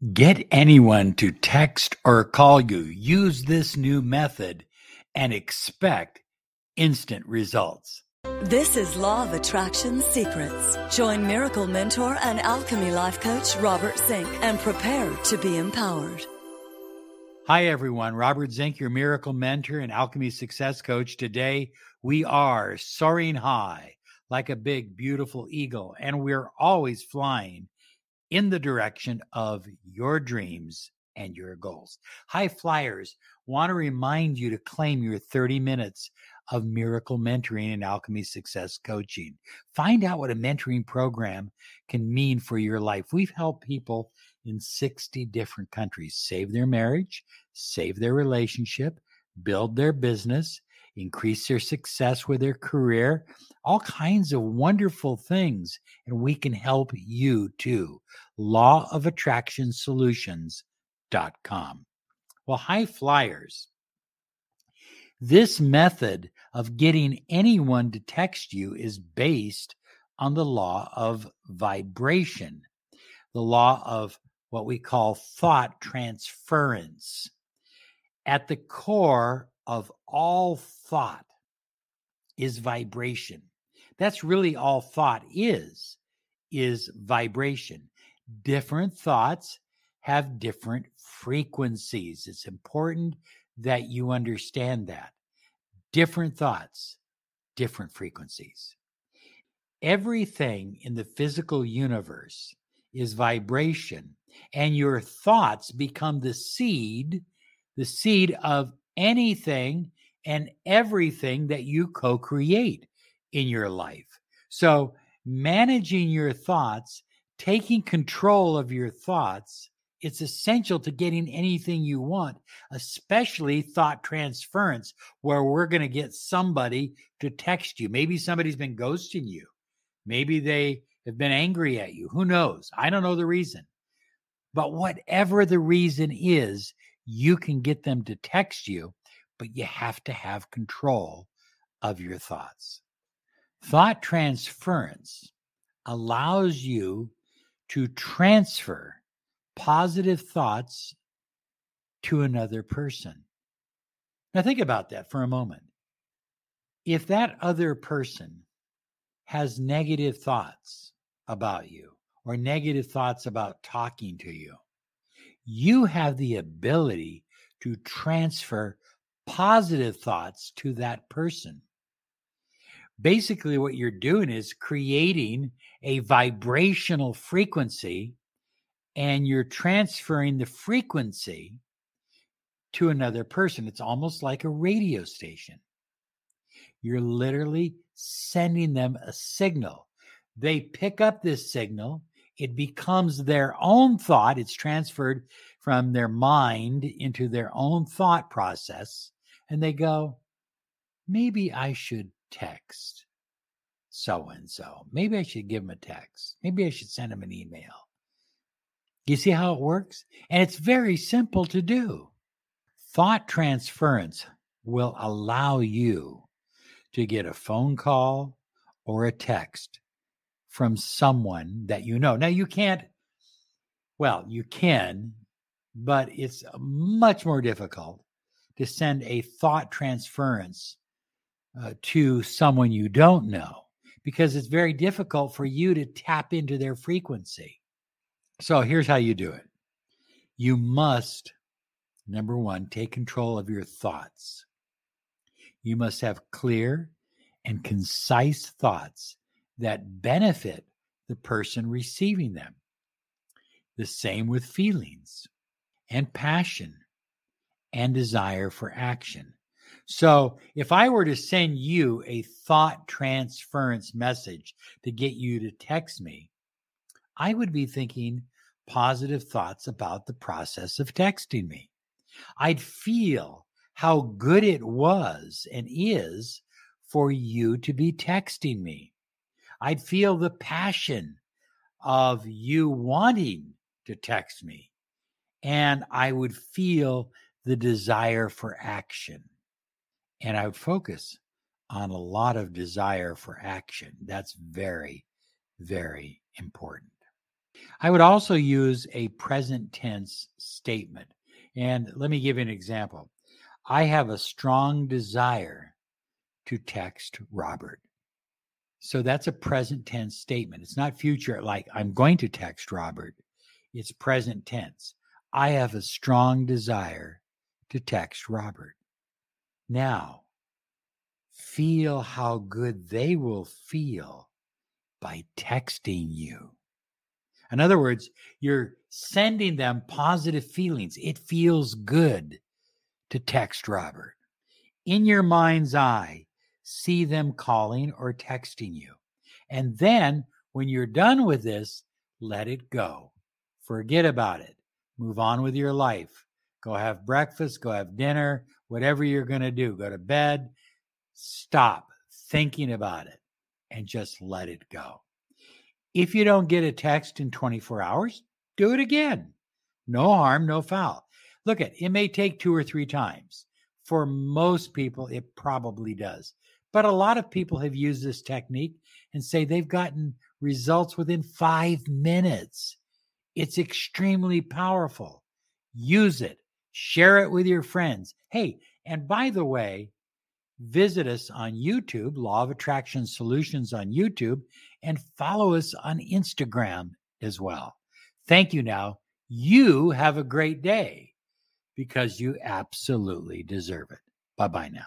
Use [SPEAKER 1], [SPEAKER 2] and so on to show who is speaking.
[SPEAKER 1] Get anyone to text or call you. Use this new method and expect instant results.
[SPEAKER 2] This is Law of Attraction Secrets. Join Miracle Mentor and Alchemy Life Coach Robert Zink and prepare to be empowered.
[SPEAKER 1] Hi, everyone. Robert Zink, your Miracle Mentor and Alchemy Success Coach. Today, we are soaring high like a big, beautiful eagle, and we're always flying in the direction of your dreams and your goals. High flyers want to remind you to claim your 30 minutes of miracle mentoring and alchemy success coaching. Find out what a mentoring program can mean for your life. We've helped people in 60 different countries save their marriage, save their relationship, build their business, increase their success with their career, all kinds of wonderful things. And we can help you too. Law of Attraction Solutions.com. Well, high flyers. This method of getting anyone to text you is based on the law of vibration, the law of what we call thought transference. At the core of all thought is vibration. That's really all thought is is vibration. Different thoughts have different frequencies. It's important that you understand that. Different thoughts, different frequencies. Everything in the physical universe is vibration, and your thoughts become the seed, the seed of anything and everything that you co create in your life. So, managing your thoughts, taking control of your thoughts, it's essential to getting anything you want, especially thought transference, where we're going to get somebody to text you. Maybe somebody's been ghosting you. Maybe they have been angry at you. Who knows? I don't know the reason. But whatever the reason is, you can get them to text you, but you have to have control of your thoughts. Thought transference allows you to transfer positive thoughts to another person. Now, think about that for a moment. If that other person has negative thoughts about you or negative thoughts about talking to you, you have the ability to transfer positive thoughts to that person. Basically, what you're doing is creating a vibrational frequency and you're transferring the frequency to another person. It's almost like a radio station. You're literally sending them a signal. They pick up this signal it becomes their own thought. It's transferred from their mind into their own thought process. And they go, maybe I should text so and so. Maybe I should give them a text. Maybe I should send them an email. You see how it works? And it's very simple to do. Thought transference will allow you to get a phone call or a text from someone that you know. Now, you can't, well, you can, but it's much more difficult to send a thought transference uh, to someone you don't know because it's very difficult for you to tap into their frequency. So here's how you do it you must, number one, take control of your thoughts. You must have clear and concise thoughts that benefit the person receiving them. The same with feelings and passion and desire for action. So, if I were to send you a thought transference message to get you to text me, I would be thinking positive thoughts about the process of texting me. I'd feel how good it was and is for you to be texting me. I'd feel the passion of you wanting to text me. And I would feel the desire for action. And I would focus on a lot of desire for action. That's very, very important. I would also use a present tense statement. And let me give you an example. I have a strong desire to text Robert. So that's a present tense statement. It's not future, like I'm going to text Robert. It's present tense. I have a strong desire to text Robert. Now, feel how good they will feel by texting you. In other words, you're sending them positive feelings. It feels good to text Robert. In your mind's eye, see them calling or texting you. And then when you're done with this, let it go. Forget about it. Move on with your life. Go have breakfast, go have dinner, whatever you're going to do. Go to bed. Stop thinking about it and just let it go. If you don't get a text in 24 hours, do it again. No harm, no foul. Look at it may take two or three times. For most people, it probably does. But a lot of people have used this technique and say they've gotten results within five minutes. It's extremely powerful. Use it, share it with your friends. Hey, and by the way, visit us on YouTube, Law of Attraction Solutions on YouTube, and follow us on Instagram as well. Thank you now. You have a great day because you absolutely deserve it. Bye bye now.